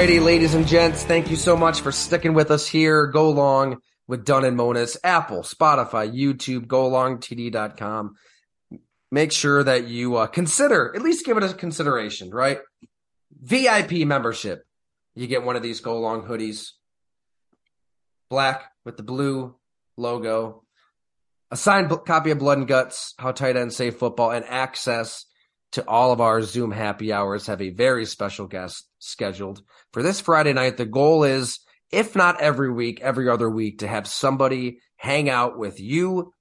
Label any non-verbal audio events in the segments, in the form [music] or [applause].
Alrighty, ladies and gents, thank you so much for sticking with us here. Go long with Dunne and Monos, Apple, Spotify, YouTube, golongtd.com. Make sure that you uh, consider, at least give it a consideration, right? VIP membership. You get one of these Go Long hoodies, black with the blue logo, a signed copy of Blood and Guts, How Tight End Save Football, and access to all of our Zoom happy hours. Have a very special guest scheduled for this Friday night. The goal is, if not every week, every other week, to have somebody hang out with you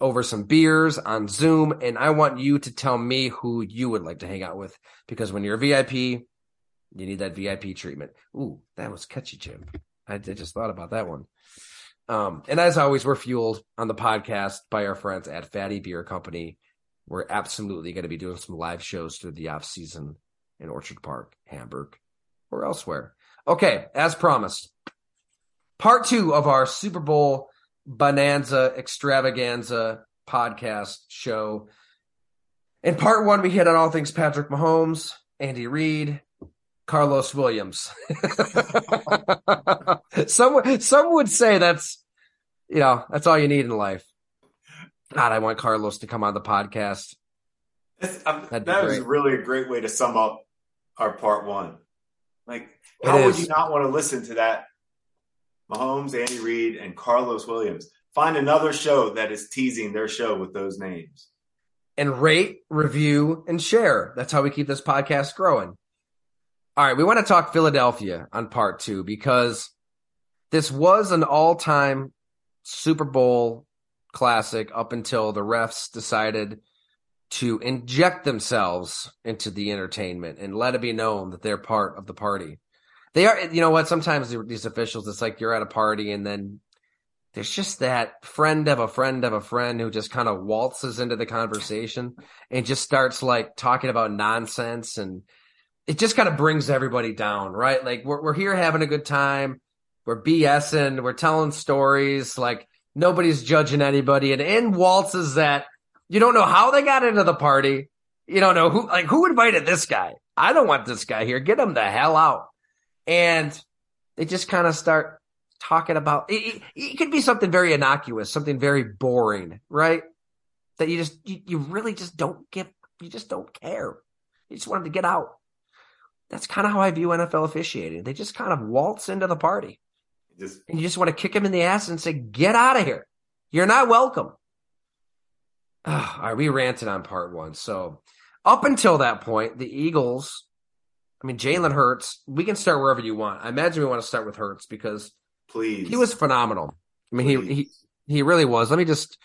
over some beers on Zoom. And I want you to tell me who you would like to hang out with because when you're a VIP, you need that VIP treatment. Ooh, that was catchy, Jim. I, just thought about that one. Um, and as always, we're fueled on the podcast by our friends at Fatty Beer Company. We're absolutely going to be doing some live shows through the off season in Orchard Park, Hamburg, or elsewhere. Okay, as promised, part two of our Super Bowl Bonanza Extravaganza podcast show. In part one, we hit on all things Patrick Mahomes, Andy Reid, Carlos Williams. [laughs] some some would say that's you know that's all you need in life. God, I want Carlos to come on the podcast. Um, that was really a great way to sum up our part one. Like, how would you not want to listen to that? Mahomes, Andy Reid, and Carlos Williams. Find another show that is teasing their show with those names. And rate, review, and share. That's how we keep this podcast growing. All right, we want to talk Philadelphia on part two because this was an all time Super Bowl classic up until the refs decided to inject themselves into the entertainment and let it be known that they're part of the party. They are, you know what? Sometimes these officials, it's like you're at a party and then there's just that friend of a friend of a friend who just kind of waltzes into the conversation and just starts like talking about nonsense and it just kind of brings everybody down, right? Like we're, we're here having a good time. We're BSing. We're telling stories. Like nobody's judging anybody. And in waltzes that you don't know how they got into the party. You don't know who, like, who invited this guy? I don't want this guy here. Get him the hell out. And they just kind of start talking about it, it, could be something very innocuous, something very boring, right? That you just, you, you really just don't give, you just don't care. You just want them to get out. That's kind of how I view NFL officiating. They just kind of waltz into the party. Just, and you just want to kick him in the ass and say, get out of here. You're not welcome. Uh, all right, we ranted on part one. So up until that point, the Eagles, I mean, Jalen Hurts, we can start wherever you want. I imagine we want to start with Hurts because please, he was phenomenal. I mean, he, he, he really was. Let me just,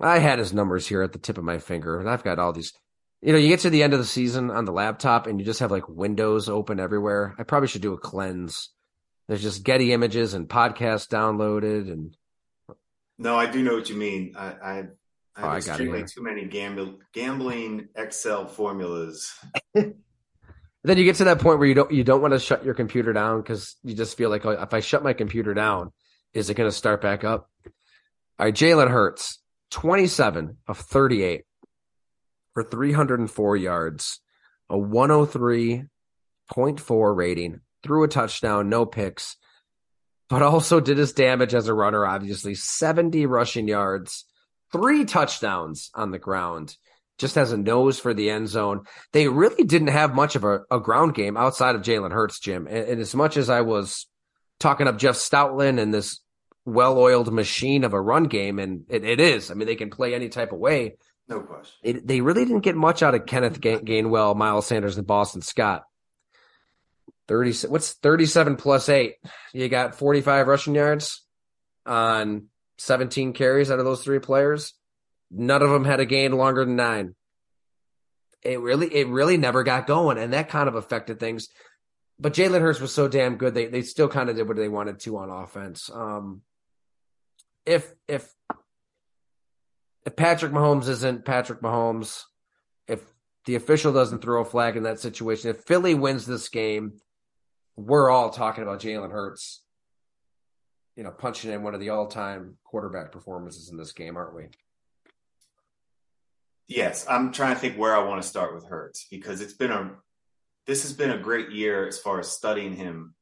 I had his numbers here at the tip of my finger and I've got all these, you know, you get to the end of the season on the laptop and you just have like windows open everywhere. I probably should do a cleanse. There's just Getty images and podcasts downloaded and. No, I do know what you mean. I, I Oh, I have oh, extremely too many gamble, gambling Excel formulas. [laughs] then you get to that point where you don't you don't want to shut your computer down because you just feel like oh, if I shut my computer down, is it going to start back up? All right, Jalen Hurts, 27 of 38 for 304 yards, a 103.4 rating, threw a touchdown, no picks, but also did his damage as a runner, obviously 70 rushing yards, three touchdowns on the ground just has a nose for the end zone. They really didn't have much of a, a ground game outside of Jalen Hurts, Jim. And, and, as much as I was talking up Jeff Stoutland and this well oiled machine of a run game, and it, it is, I mean, they can play any type of way. No question. It, they really didn't get much out of Kenneth Gainwell, Miles Sanders, and Boston Scott. 30, what's 37 plus eight? You got 45 rushing yards on 17 carries out of those three players. None of them had a gain longer than nine. It really, it really never got going, and that kind of affected things. But Jalen Hurts was so damn good; they they still kind of did what they wanted to on offense. Um, if if if Patrick Mahomes isn't Patrick Mahomes, if the official doesn't throw a flag in that situation, if Philly wins this game, we're all talking about Jalen Hurts, you know, punching in one of the all-time quarterback performances in this game, aren't we? Yes, I'm trying to think where I want to start with Hurts because it's been a this has been a great year as far as studying him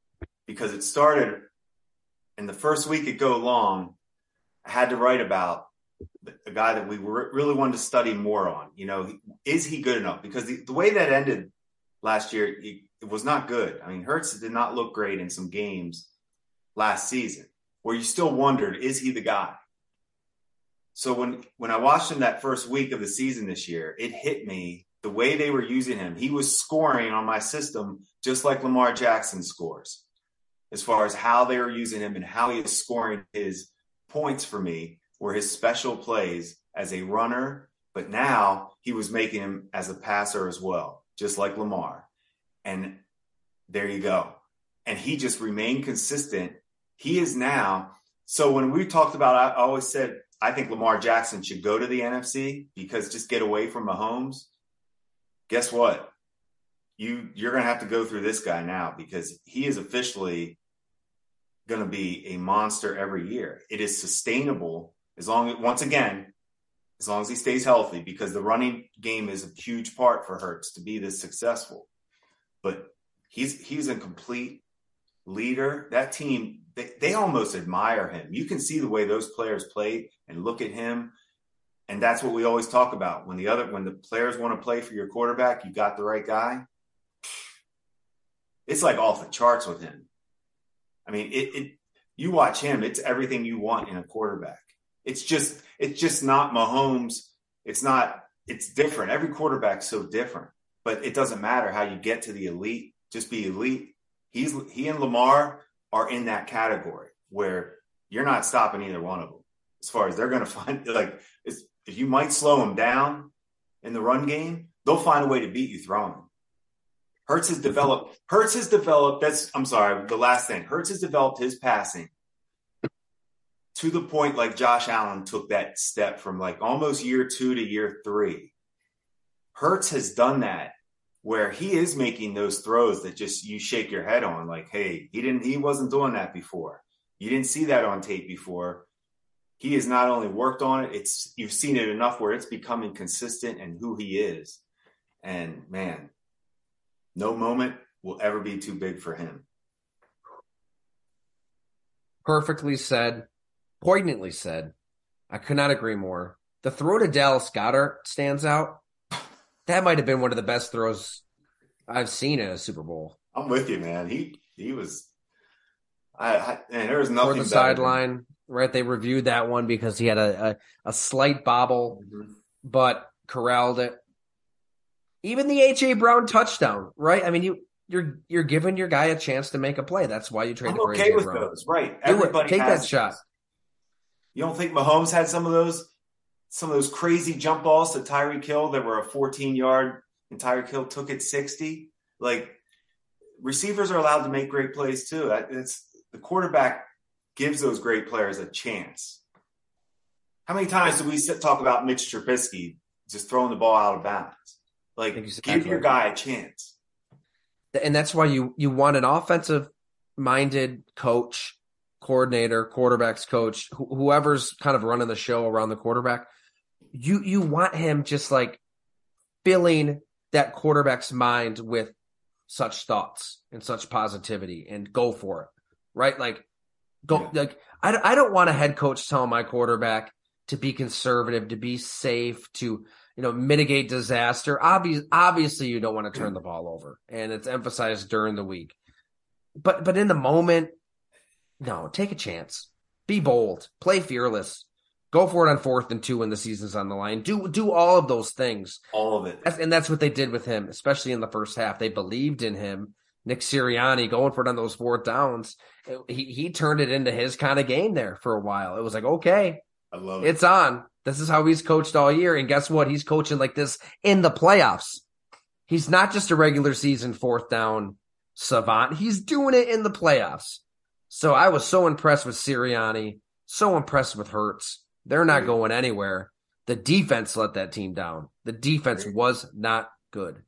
because it started in the first week it go long. I had to write about a guy that we really wanted to study more on. You know, is he good enough? Because the, the way that ended last year, it, it was not good. I mean, Hurts did not look great in some games last season where you still wondered, is he the guy? So when when I watched him that first week of the season this year, it hit me the way they were using him. He was scoring on my system just like Lamar Jackson scores, as far as how they were using him and how he is scoring his points for me were his special plays as a runner. But now he was making him as a passer as well, just like Lamar. And there you go. And he just remained consistent. He is now. So when we talked about, I always said I think Lamar Jackson should go to the NFC because just get away from Mahomes. Guess what? You you're to have to go through this guy now because he is officially to be a monster every year. It is sustainable as long as once again as long as he stays healthy because the running game is a huge part for Hurts to be this successful. But he's he's a complete leader. That team they, they almost admire him. You can see the way those players play and look at him. And that's what we always talk about. When the other when the players want to play for your quarterback, you got the right guy. It's like off the charts with him. I mean, it, it you watch him, it's everything you want in a quarterback. It's just it's just not Mahomes. It's not it's different. Every quarterback's so different. But it doesn't matter how you get to the elite. Just be elite. He's he and Lamar are in that category where you're not stopping either one of them. As far as they're going [laughs] to find, like, if you might slow them down in the run game, they'll find a way to beat you throwing. Hurts has developed. Hurts has developed. That's. I'm sorry. The last thing. Hurts has developed his passing to the point like Josh Allen took that step from like almost year two to year three. Hurts has done that where he is making those throws that just you shake your head on like hey he didn't he wasn't doing that before. You didn't see that on tape before. He has not only worked on it it's you've seen it enough where it's becoming consistent and who he is. And man no moment will ever be too big for him. Perfectly said. Poignantly said. I could not agree more. The throw to dallas goedert stands out that might have been one of the best throws I've seen in a Super Bowl. I'm with you, man. He he was. I, I and there was nothing. For the sideline, right? They reviewed that one because he had a a, a slight bobble, mm-hmm. but corralled it. Even the A.J. Brown touchdown, right? I mean, you you're you're giving your guy a chance to make a play. That's why you trade for okay with Brown. those, right? Everybody take that shot. You don't think Mahomes had some of those? Some of those crazy jump balls to Tyreek Hill that were a 14 yard and Tyreek Hill took it 60. Like receivers are allowed to make great plays too. It's the quarterback gives those great players a chance. How many times do we sit, talk about Mitch Trubisky just throwing the ball out of bounds? Like, give your guy a chance. and that's why you you want an offensive minded coach, coordinator, quarterbacks coach, wh- whoever's kind of running the show around the quarterback. You you want him just like filling that quarterback's mind with such thoughts and such positivity and go for it, right? Like go yeah. like I I don't want a head coach telling my quarterback to be conservative, to be safe, to you know mitigate disaster. Obviously, obviously, you don't want to turn the ball over, and it's emphasized during the week. But but in the moment, no, take a chance, be bold, play fearless, go for it on fourth and two when the season's on the line. Do do all of those things, all of it, and that's what they did with him, especially in the first half. They believed in him. Nick Sirianni going for it on those fourth downs. He he turned it into his kind of game there for a while. It was like, okay, I love it. It's on. This is how he's coached all year. And guess what? He's coaching like this in the playoffs. He's not just a regular season fourth down savant. He's doing it in the playoffs. So I was so impressed with Sirianni, so impressed with Hurts. They're not going anywhere. The defense let that team down. The defense was not good.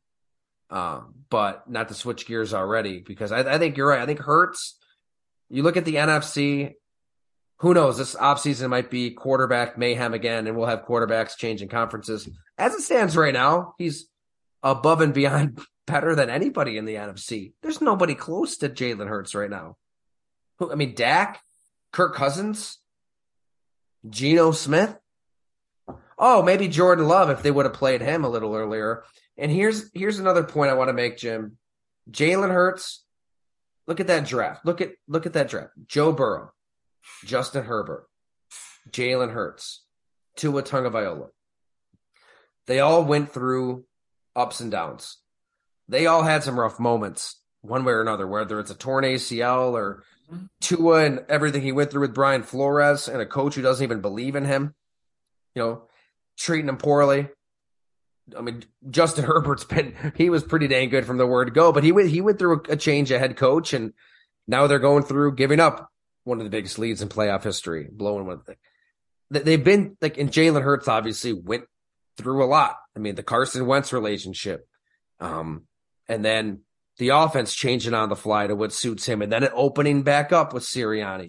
Um, but not to switch gears already because I, I think you're right. I think Hurts. You look at the NFC who knows? This offseason might be quarterback mayhem again, and we'll have quarterbacks changing conferences. As it stands right now, he's above and beyond [laughs] better than anybody in the NFC. There's nobody close to Jalen Hurts right now. Who I mean, Dak, Kirk Cousins, Geno Smith. Oh, maybe Jordan Love if they would have played him a little earlier. And here's here's another point I want to make, Jim. Jalen Hurts. Look at that draft. Look at look at that draft. Joe Burrow, Justin Herbert, Jalen Hurts, Tua Tagovailoa. They all went through ups and downs. They all had some rough moments, one way or another, whether it's a torn ACL or Tua and everything he went through with Brian Flores and a coach who doesn't even believe in him, you know, treating him poorly. I mean, Justin [laughs] Herbert's been he was pretty dang good from the word go, but he went he went through a, change of head coach, and now they're going through giving up one of the biggest leads in playoff history, blowing one. They've been like, and Jalen Hurts obviously went through a lot. I mean, the Carson Wentz relationship, um, and then the offense changing on the fly to what suits him, and then it opening back up with Sirianni.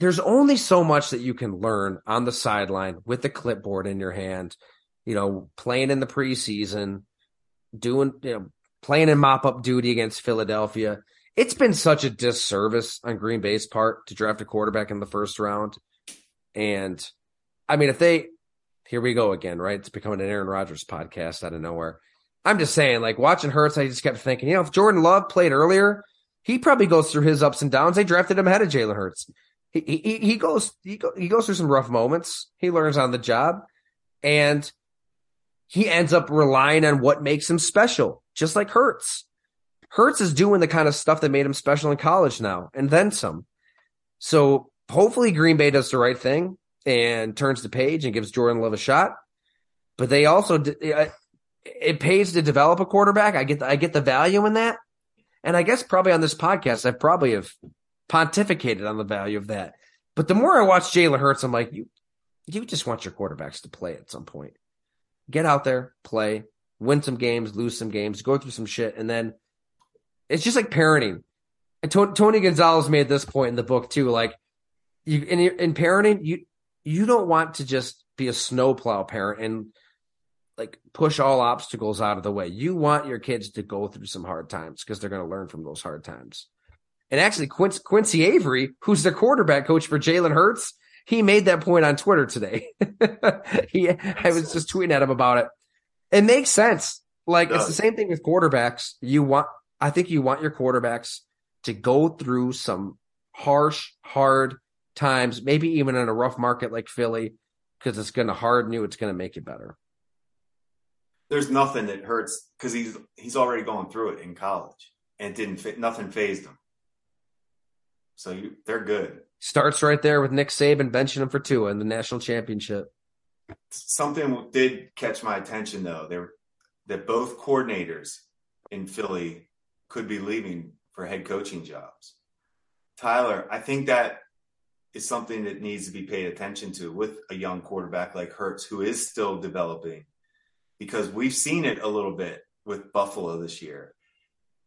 There's only so much that you can learn on the sideline with the clipboard in your hand, you know, playing in the preseason, doing, you know, playing in mop up duty against Philadelphia it's been such a disservice on Green Bay's part to draft a quarterback in the first round. And I mean, if they, here we go again, right? It's becoming an Aaron Rodgers podcast out of nowhere. I'm just saying, like watching Hurts, I just kept thinking, you know, if Jordan Love played earlier, he probably goes through his ups and downs. They drafted him ahead of Jalen Hurts. He, he, he goes, he, go, he goes through some rough moments. He learns on the job and he ends up relying on what makes him special, just like Hurts. Hurts is doing the kind of stuff that made him special in college now, and then some. So hopefully Green Bay does the right thing and turns the page and gives Jordan Love a shot. But they also it pays to develop a quarterback. I get the, I get the value in that, and I guess probably on this podcast I probably have pontificated on the value of that. But the more I watch Jalen Hurts, I'm like, you you just want your quarterbacks to play at some point. Get out there, play, win some games, lose some games, go through some shit, and then it's just like parenting. And to- Tony Gonzalez made this point in the book too. Like you in, in parenting, you you don't want to just be a snowplow parent and like push all obstacles out of the way. You want your kids to go through some hard times because they're going to learn from those hard times. And actually, Quincy, Quincy Avery, who's the quarterback coach for Jalen Hurts, he made that point on Twitter today. [laughs] he, I was just tweeting at him about it. It makes sense. Like it's the same thing with quarterbacks. You want I think you want your quarterbacks to go through some harsh, hard times, maybe even in a rough market like Philly, because it's going to harden you. It's going to make you better. There's nothing that hurts because he's he's already going through it in college and didn't fit. Nothing phased him. So you, they're good. Starts right there with Nick Saban benching him for Tua in the national championship. Something did catch my attention though. They were that both coordinators in Philly could be leaving for head coaching jobs. Tyler, I think that is something that needs to be paid attention to with a young quarterback like Hurts, who is still developing, because we've seen it a little bit with Buffalo this year.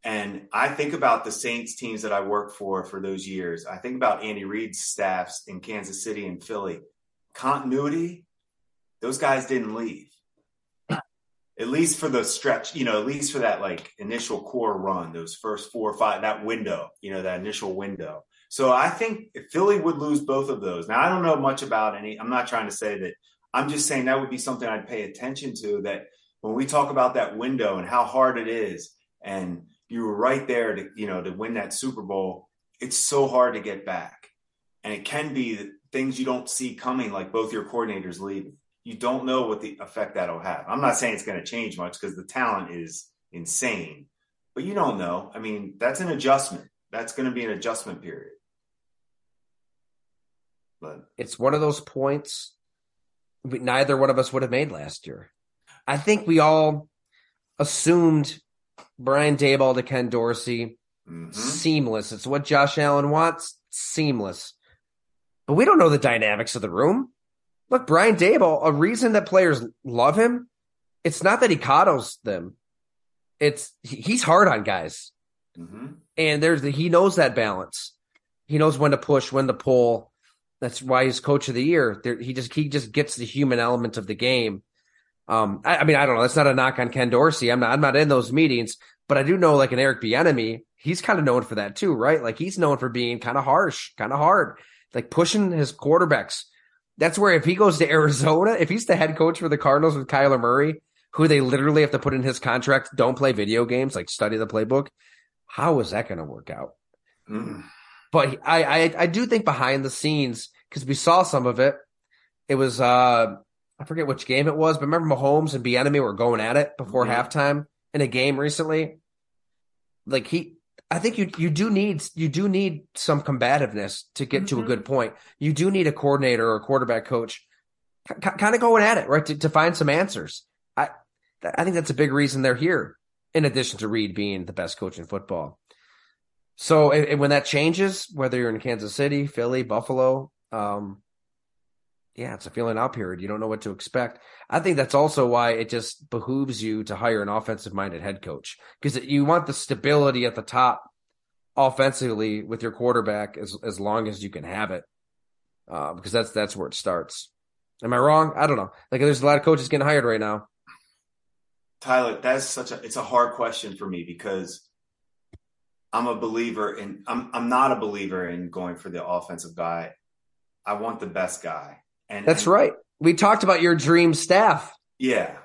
And I think about the Saints teams that I worked for for those years. I think about Andy Reid's staffs in Kansas City and Philly. Continuity, those guys didn't leave. At least for the stretch, you know, at least for that like initial core run, those first four or five, that window, you know, that initial window. So I think Philly would lose both of those. Now I don't know much about any. I'm not trying to say that. I'm just saying that would be something I'd pay attention to. That when we talk about that window and how hard it is, and you were right there to you know to win that Super Bowl, it's so hard to get back, and it can be things you don't see coming, like both your coordinators leaving. You don't know what the effect that'll have. I'm not saying it's going to change much because the talent is insane, but you don't know. I mean, that's an adjustment. That's going to be an adjustment period. But it's one of those points neither one of us would have made last year. I think we all assumed Brian Daboll to Ken Dorsey mm-hmm. seamless. It's what Josh Allen wants, seamless. But we don't know the dynamics of the room. Look, Brian Daboll, a reason that players love him, it's not that he coddles them. It's he's hard on guys. Mm-hmm. And there's the, he knows that balance. He knows when to push, when to pull. That's why he's coach of the year. There, he just he just gets the human element of the game. Um, I, I, mean, I don't know. That's not a knock on Ken Dorsey. I'm not. I'm not in those meetings, but I do know like an Eric Bieniemy. He's kind of known for that too, right? Like he's known for being kind of harsh, kind of hard, like pushing his quarterbacks. That's where if he goes to [laughs] Arizona, if he's the head coach for the Cardinals with Kyler Murray, who they literally have to put in his contract, don't play video games, like study the playbook. How is that going to work out? Mm. But I, I, I do think behind the scenes, because we saw some of it, it was, uh, I forget which game it was, but remember Mahomes and Bieniemy were going at it before mm-hmm. halftime in a game recently. Like he, I think you you do need you do need some combativeness to get mm-hmm. to a mm-hmm. good point. You do need a coordinator or a quarterback coach, c- kind of going at it right to, to find some answers. I I think that's a big reason they're here. In addition to Reid being the best coach in football, so when that changes, whether you're in Kansas City, Philly, Buffalo, um, yeah, it's a feeling out period. You don't know what to expect. I think that's also why it just behooves you to hire an offensive minded head coach because you want the stability at the top offensively with your quarterback as as long as you can have it, uh, because that's that's where it starts. Am I wrong? I don't know. Like, there's a lot of coaches getting hired right now. Tyler, that's such a it's a hard question for me because I'm a believer in I'm I'm not a believer in going for the offensive guy. I want the best guy. And That's and, right. We talked about your dream staff. Yeah.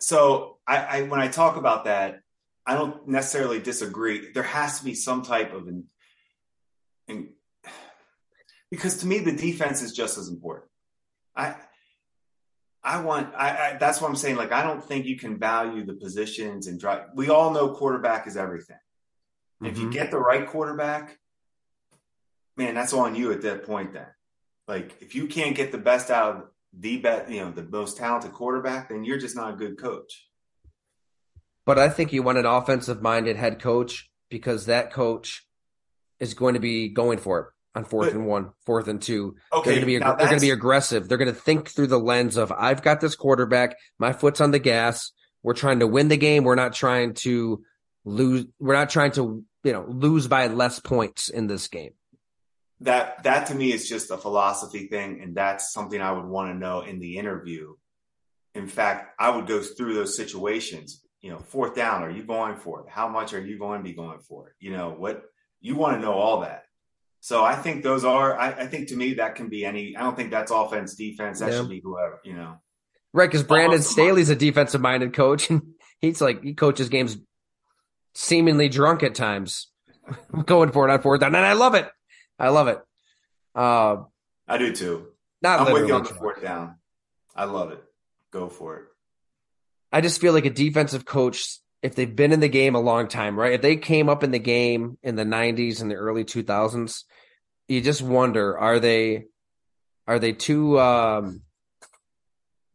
So I, I when I talk about that, I don't necessarily disagree. There has to be some type of an, an because to me the defense is just as important. I I want I, I, that's what I'm saying. Like I don't think you can value the positions and drive. We all know quarterback is everything. Mm-hmm. If you mm-hmm. get the right quarterback, man, that's on you at that point. Then, like, if you can't get the best out of the best, you know, the most talented quarterback, then you're just not a good coach. But I think you want an offensive minded head coach because that coach is going to be going for it on fourth but, and one, fourth and two. Okay, they're going to be they're going to be aggressive. They're going to think through the lens of I've got this quarterback, my foot's on the gas. We're trying to win the game. We're not trying to lose. We're not trying to, you know, lose by less points in this game. That that to me is just a philosophy thing, and that's something I would want to know in the interview. In fact, I would go through those situations. You know, fourth down, are you going for it? How much are you going to be going for it? You know, what you want to know all that. So I think those are. I, I, think to me that can be any. I don't think that's offense, defense. That yeah. should be whoever. You know, right? Because Brandon Staley's a defensive minded coach, [laughs] and he's like he coaches games seemingly drunk at times, [laughs] going for it on fourth down, and I love it. I love it. Uh, I do too. Not I'm with you on the fourth down. I love it. Go for it. I just feel like a defensive coach, if they've been in the game a long time, right? If they came up in the game in the '90s and the early 2000s, you just wonder: are they are they too um,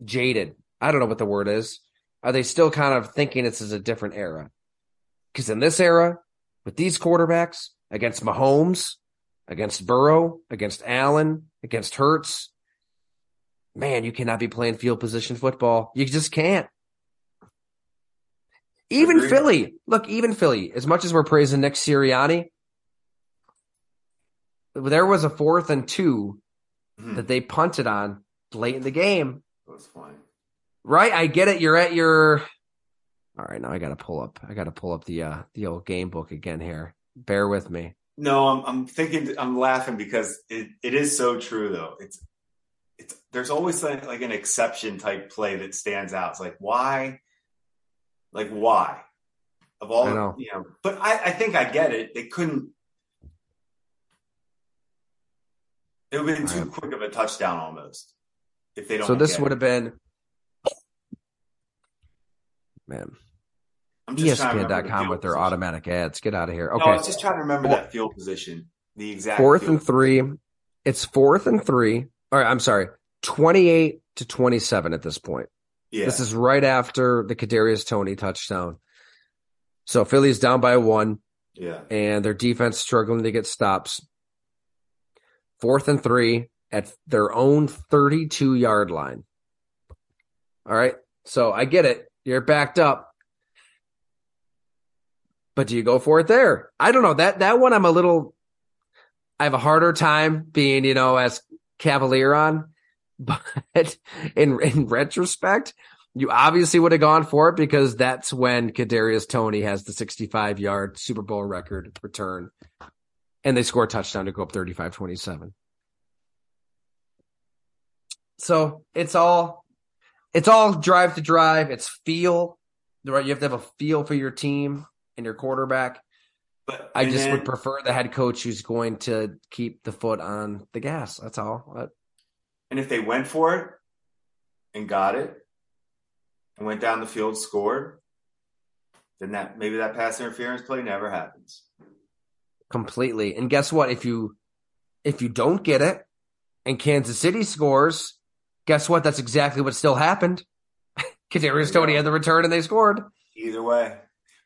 jaded? I don't know what the word is. Are they still kind of thinking this is a different era? Because in this era, with these quarterbacks against Mahomes, against Burrow, against Allen, against Hurts, man, you cannot be playing field position football. You just can't. Even Agreed. Philly, look, even Philly, as much as we're praising Nick Sirianni, there was a fourth and 2 mm-hmm. that they punted on late in the game. That's fine. Right? I get it. You're at your all right, now I gotta pull up I gotta pull up the uh the old game book again here. Bear with me. No, I'm I'm thinking I'm laughing because it, it is so true though. It's it's there's always like, like an exception type play that stands out. It's like why like why? Of all know. you know, but I, I think I get it. They couldn't it would have been too quick of a touchdown almost if they don't. So this would have been man. ESPN.com with their position. automatic ads. Get out of here. Okay. No, I was just trying to remember that field position. The exact fourth and three. It's fourth and three. All right, I'm sorry. 28 to 27 at this point. Yeah. This is right after the Kadarius Toney touchdown. So Philly's down by one. Yeah. And their defense struggling to get stops. Fourth and three at their own 32 yard line. All right. So I get it. You're backed up. But do you go for it there? I don't know. That that one I'm a little I have a harder time being, you know, as cavalier on. [laughs] But in in retrospect, you obviously would have gone for it because that's when Kadarius Toney has the 65 yard Super Bowl record return, and they score a touchdown to go up 35-27. So it's all it's all drive to drive. It's feel right. You have to have a feel for your team and your quarterback. But I just then, would prefer the head coach who's going to keep the foot on the gas. That's all. And if they went for it and got it and went down the field, scored, then that maybe that pass interference play never happens. Completely. And guess what? If you if you don't get it and Kansas City scores, guess what? That's exactly what still happened. [laughs] Kadarius Toney had the return and they scored. Either way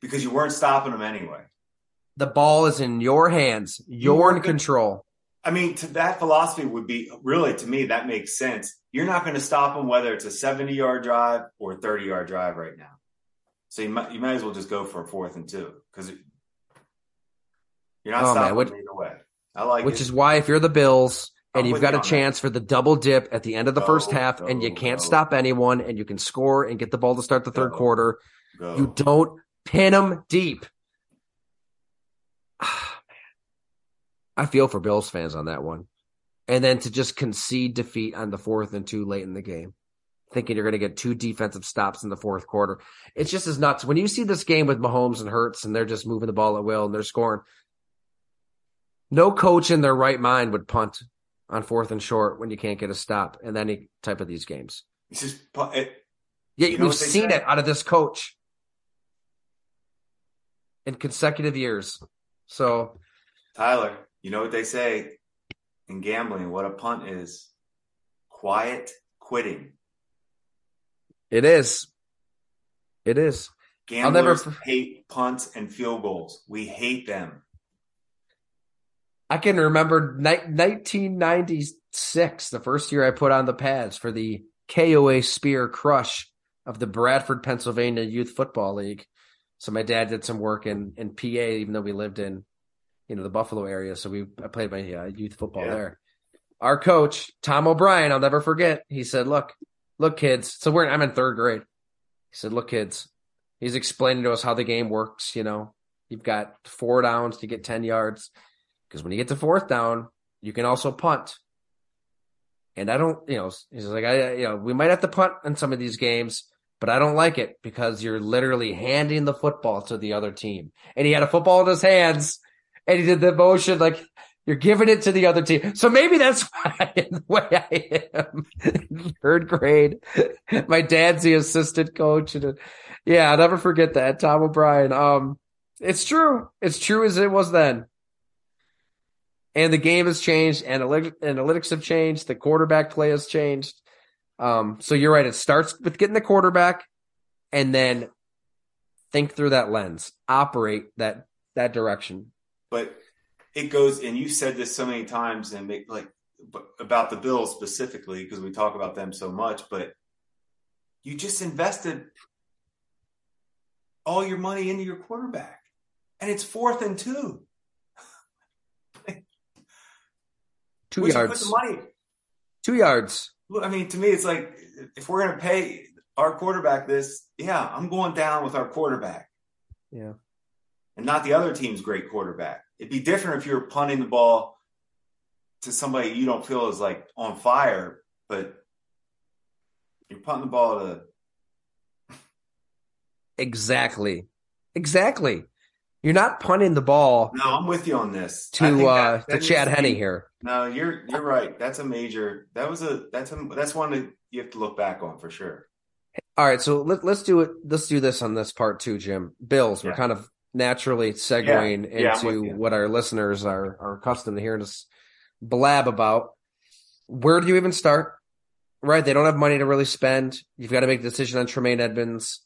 because you weren't stopping them anyway. The ball is in your hands. You're you in control. I mean, to that philosophy would be really to me that makes sense. You're not going to stop them whether it's a 70 yard drive or a 30 yard drive right now. So you might you might as well just go for a fourth and two because you're not oh, stopping man, either way. I like which it. is why if you're the Bills and you've got a chance that. for the double dip at the end of the go, first half, go, and you can't go. stop anyone, and you can score and get the ball to start the third quarter, you don't Pin them deep. [sighs] I feel for Bills fans on that one. And then to just concede defeat on the fourth and two late in the game, thinking you're going to get two defensive stops in the fourth quarter. It's just as nuts. When you see this game with Mahomes and Hurts and they're just moving the ball at will and they're scoring, no coach in their right mind would punt on fourth and short when you can't get a stop in any type of these games. It's just, it, yeah, we've seen say? it out of this coach in consecutive years. So, Tyler, you know what they say in gambling? What a punt is quiet quitting. It is. It is. Gamblers never... hate punts and field goals. We hate them. I can remember ni- 1996, the first year I put on the pads for the KOA Spear Crush of the Bradford, Pennsylvania Youth Football League. So my dad did some work in in PA, even though we lived in you know the Buffalo area. So we I played my uh, youth football yeah. there. Our coach Tom O'Brien, I'll never forget. He said, "Look, look, kids." So we're I'm in third grade. He said, "Look, kids." He's explaining to us how the game works. You know, you've got four downs to get ten yards because when you get to fourth down, you can also punt. And I don't, you know, he's like, I, you know, we might have to punt in some of these games, but I don't like it because you're literally handing the football to the other team. And he had a football in his hands and he did the motion like you're giving it to the other team. So maybe that's [laughs] why the way I am [laughs] third grade. [laughs] My dad's the assistant coach. And yeah, I'll never forget that. Tom O'Brien. Um, it's true. It's true as it was then. And the game has changed. analytics have changed. The quarterback play has changed. Um, so you're right. It starts with getting the quarterback and then think through that lens, operate that, that direction. But it goes, and you said this so many times and make like about the Bills specifically, because we talk about them so much, but you just invested all your money into your quarterback, and it's fourth and two. Two Would yards. money? Two yards. I mean, to me, it's like if we're going to pay our quarterback this, yeah, I'm going down with our quarterback. Yeah. And not the other team's great quarterback. It'd be different if you're punting the ball to somebody you don't feel is like on fire, but you're punting the ball to Exactly. Exactly. You're not punting the ball. No, I'm with you on this. To uh that, to Chad Henne here. No, you're you're right. That's a major. That was a that's a that's one that you have to look back on for sure. All right, so let, us let's do it. Let's do this on this part too, Jim. Bills. Yeah. We're kind of naturally segueing yeah. into yeah, what our listeners are are accustomed to hearing us blab about. Where do you even start? Right, they don't have money to really spend. You've got to make a decision on Tremaine Edmunds.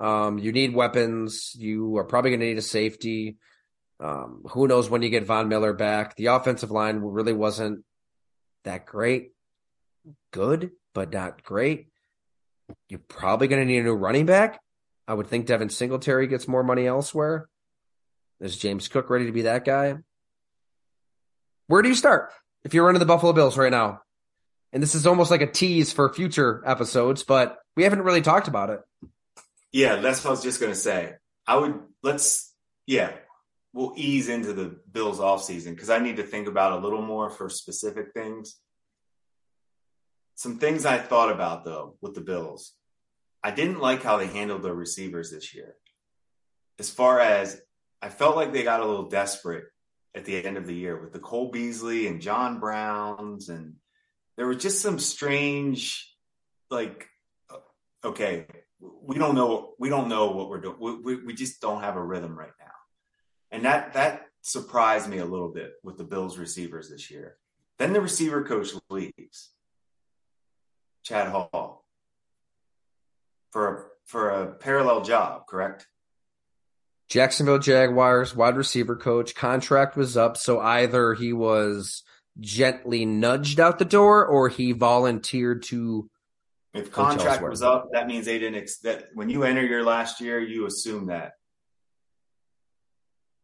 Um, you need weapons. You are probably going to need a safety. Um, who knows when you get Von Miller back? The offensive line really wasn't that great. Good, but not great. You're probably going to need a new running back. I would think Devin Singletary gets more money elsewhere. Is James Cook ready to be that guy? Where do you start if you're running the Buffalo Bills right now? And this is almost like a tease for future episodes, but we haven't really talked about it. Yeah, that's what I was just going to say. I would let's yeah, we'll ease into the Bills off season because I need to think about a little more for specific things. Some things I thought about though with the Bills. I didn't like how they handled their receivers this year. As far as I felt like they got a little desperate at the end of the year with the Cole Beasley and John Browns and there was just some strange like uh, okay, we don't know we don't know what we're doing. We, we, we just don't have a rhythm right now, and that that surprised me a little bit with the Bills receivers this year. Then the receiver coach leaves, Chad Hall, for a, for a parallel job, correct? Jacksonville Jaguars wide receiver coach contract was up, so either he was gently nudged out the door or he volunteered to if contract was up, that means they didn't. Ex- that when you enter your last year, you assume that.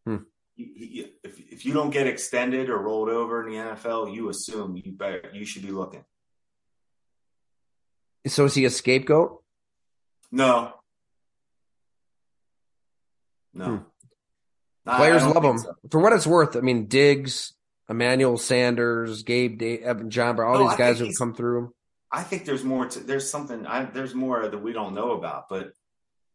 Hmm. You, you, if if you don't get extended or rolled over in the NFL, you assume you better you should be looking. So is he a scapegoat? No. No. Hmm. Players love him. So. For what it's worth, I mean, Diggs, Emmanuel Sanders, Gabe, Evan, John Brown, all no, these guys who've come through. I think there's more to there's something I, there's more that we don't know about, but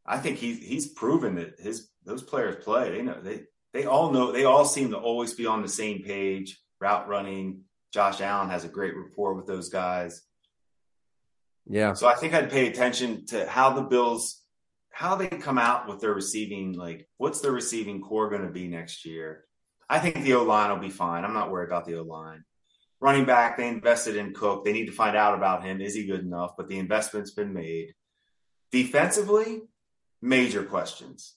I think he's he's proven that his those players play. They know they they all know they all seem to always be on the same page. Route running. Josh Allen has a great rapport with those guys. Yeah. So I think I'd pay attention to how the Bills how they come out with their receiving like what's their receiving core going to be next year. I think the O line will be fine. I'm not worried about the O line running back, they invested in Cook. They need to find out about him. Is he good enough? But the investment's been made. Defensively, major questions.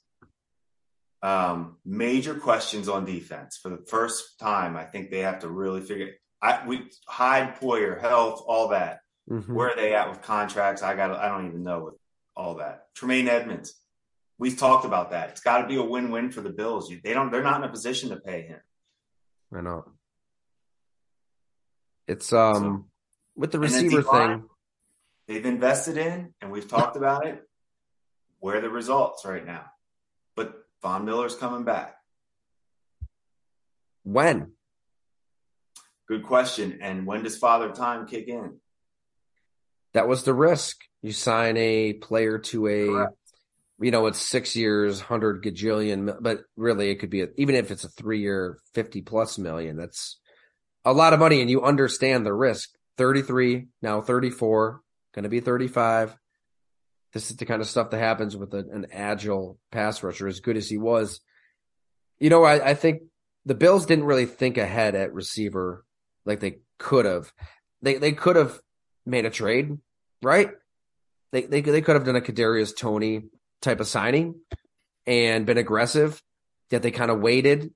Um, major questions on defense for the first time. I think they have to really figure. I we Hyde, Poyer, health, all that. Mm-hmm. Where are they at with contracts? I got. I don't even know with all that. Tremaine Edmunds. We've talked about that. It's got to be a win-win for the Bills. They don't. They're not in a position to pay him. I know. It's um with the receiver thing. They've invested in, and we've talked about it. Where are the results right now? But Von Miller's coming back. When? Good question. And when does Father Time kick in? That was the risk. You sign a player to a, Correct. you know, it's six years, hundred gajillion, but really it could be a, even if it's a three year, fifty plus million. That's a lot of money and you understand the risk. 33, now 34, going to be 35. This is the kind of stuff that happens with a, an agile pass rusher, as good as he was. You know, I, I think the Bills didn't really think ahead at receiver like they could have. They they could have made a trade, right? They they they could have done a Kadarius Toney type of signing and been aggressive. Yet they kind of waited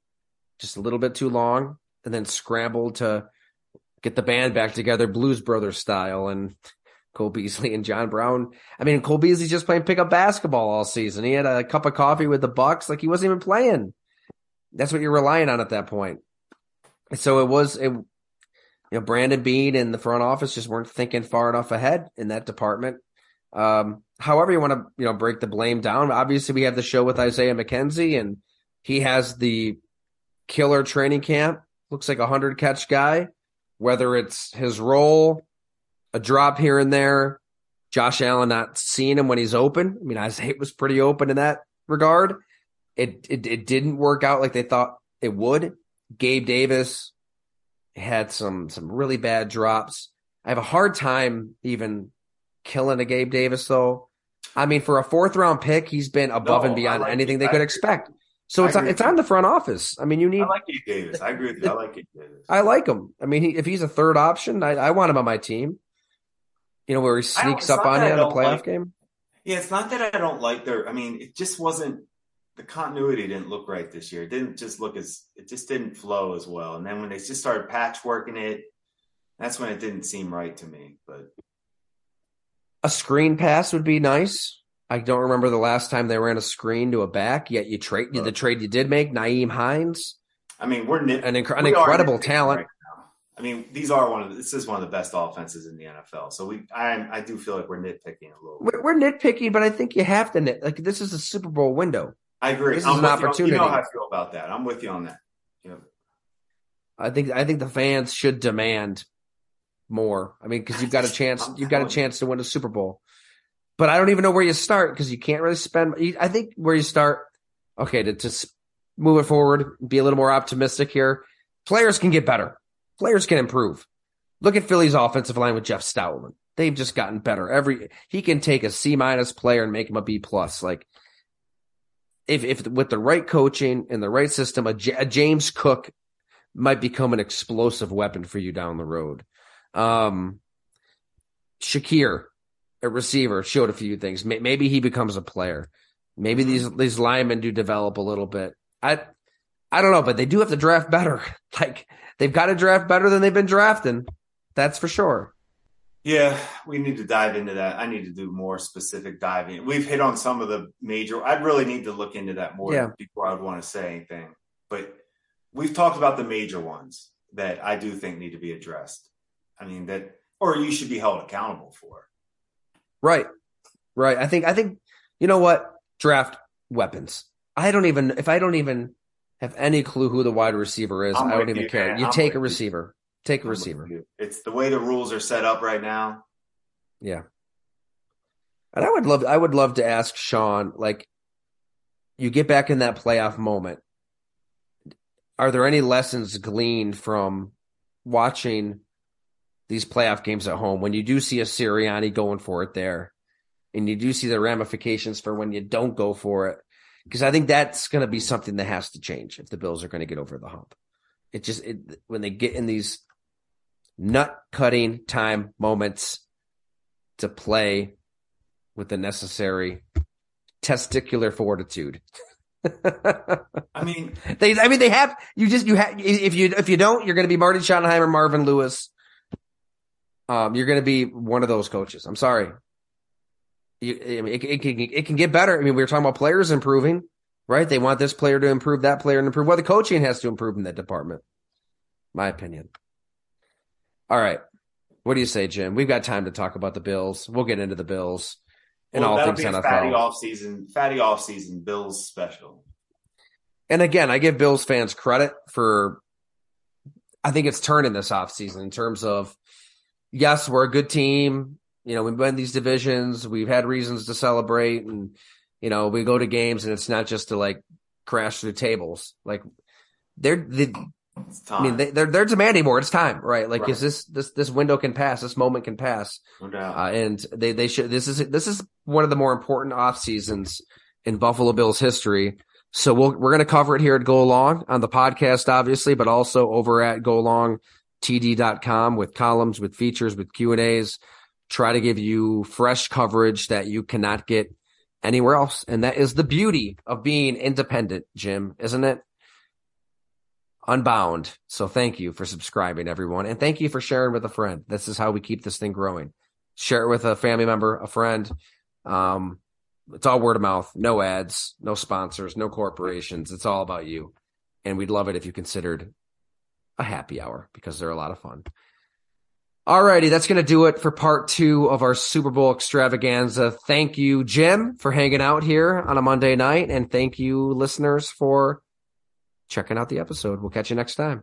just a little bit too long and then scrambled to get the band back together, Blues Brothers style, and Cole Beasley and John Brown. I mean, Cole Beasley's just playing pickup basketball all season. He had a cup of coffee with the Bucks, like he wasn't even playing. That's what you're relying on at that point. So it was it you know, Brandon Beane and the front office just weren't thinking far enough ahead in that department. Um, however you want to, you know, break the blame down. Obviously, we have the show with Isaiah McKenzie, and he has the killer training camp. Looks like a hundred catch guy. Whether it's his role, a drop here and there, Josh Allen not seeing him when he's open. I mean, Isaiah was pretty open in that regard. It, it it didn't work out like they thought it would. Gabe Davis had some some really bad drops. I have a hard time even killing a Gabe Davis though. I mean, for a fourth round pick, he's been above no, and beyond like anything it. they could expect. So it's on, it's on the front office. I mean, you need. I like Gabe Davis. I agree with you. I like Gabe Davis. I like him. I mean, he, if he's a third option, I, I want him on my team. You know, where he sneaks up on you in a playoff like, game. Yeah, it's not that I don't like their. I mean, it just wasn't the continuity didn't look right this year. It didn't just look as it just didn't flow as well. And then when they just started patchworking it, that's when it didn't seem right to me. But a screen pass would be nice. I don't remember the last time they ran a screen to a back. Yet you trade the trade you did make, Nyheim Hines. I mean, we're nit- an, inc- an incredible talent. Right I mean, these are one of the, this is one of the best offenses in the NFL. So we, I, I do feel like we're nitpicking a little. We're, we're nitpicking, but I think you have to nit. Like this is a Super Bowl window. I agree. This I'm is an opportunity. You, you know how I feel about that. I'm with you on that. You I think I think the fans should demand more. I mean, because you've got a [laughs] chance. You've got a chance to win a Super Bowl. But I don't even know where you start because you can't really spend. I think where you start, okay, to, to move it forward, be a little more optimistic here. Players can get better. Players can improve. Look at Philly's offensive line with Jeff Stoutland. They've just gotten better. Every he can take a C minus player and make him a B plus. Like if if with the right coaching and the right system, a, J- a James Cook might become an explosive weapon for you down the road. Um, Shakir a receiver, showed a few things. Maybe he becomes a player. Maybe mm-hmm. these these linemen do develop a little bit. I I don't know, but they do have to draft better. [laughs] Like they've got to draft better than they've been drafting. That's for sure. Yeah, we need to dive into that. I need to do more specific diving. We've hit on some of the major. I'd really need to look into that more yeah. before I would want to say anything. But we've talked about the major ones that I do think need to be addressed. I mean that, or you should be held accountable for. Right. Right. I think I think you know what? Draft weapons. I don't even if I don't even have any clue who the wide receiver is, I'm I don't even you, care. Man. You I'm take a receiver. You. Take a I'm receiver. It's the way the rules are set up right now. Yeah. And I would love I would love to ask Sean, like, you get back in that playoff moment. Are there any lessons gleaned from watching these playoff games at home, when you do see a Sirianni going for it there, and you do see the ramifications for when you don't go for it, because I think that's going to be something that has to change if the Bills are going to get over the hump. It just it, when they get in these nut cutting time moments to play with the necessary testicular fortitude. I mean, [laughs] they. I mean, they have. You just you have. If you if you don't, you're going to be Marty Schottenheimer, Marvin Lewis, um, you're going to be one of those coaches. I'm sorry. You, it, it, can, it can get better. I mean, we were talking about players improving, right? They want this player to improve, that player to improve. Well, the coaching has to improve in that department. My opinion. All right. What do you say, Jim? We've got time to talk about the Bills. We'll get into the Bills and well, all things NFL. Fatty off season, fatty off season Bills special. And again, I give Bills fans credit for. I think it's turning this off season in terms of yes, we're a good team. You know, we win these divisions. We've had reasons to celebrate, and you know, we go to games, and it's not just to like crash through tables. Like they're the. I mean, they, are they're, they're demanding more. It's time, right? Like, right. is this this this window can pass? This moment can pass, no doubt. Uh, and they they should. This is this is one of the more important off seasons in Buffalo Bills history. So we'll, we're going to cover it here at Go Long on the podcast, obviously, but also over at Go Long td.com with columns, with features, with Q and A's. Try to give you fresh coverage that you cannot get anywhere else. And that is the beauty of being independent, Jim, isn't it? Unbound. So thank you for subscribing, everyone. And thank you for sharing with a friend. This is how we keep this thing growing. share it with a family member, a friend. Um, it's all word of mouth, no ads, no sponsors, no corporations. It's all about you. And we'd love it if you considered a happy hour because they're a lot of fun. Alrighty, that's going to do it for part two of our Super Bowl extravaganza. Thank you, Jim, for hanging out here on a Monday night. And thank you, listeners, for checking out the episode. We'll catch you next time.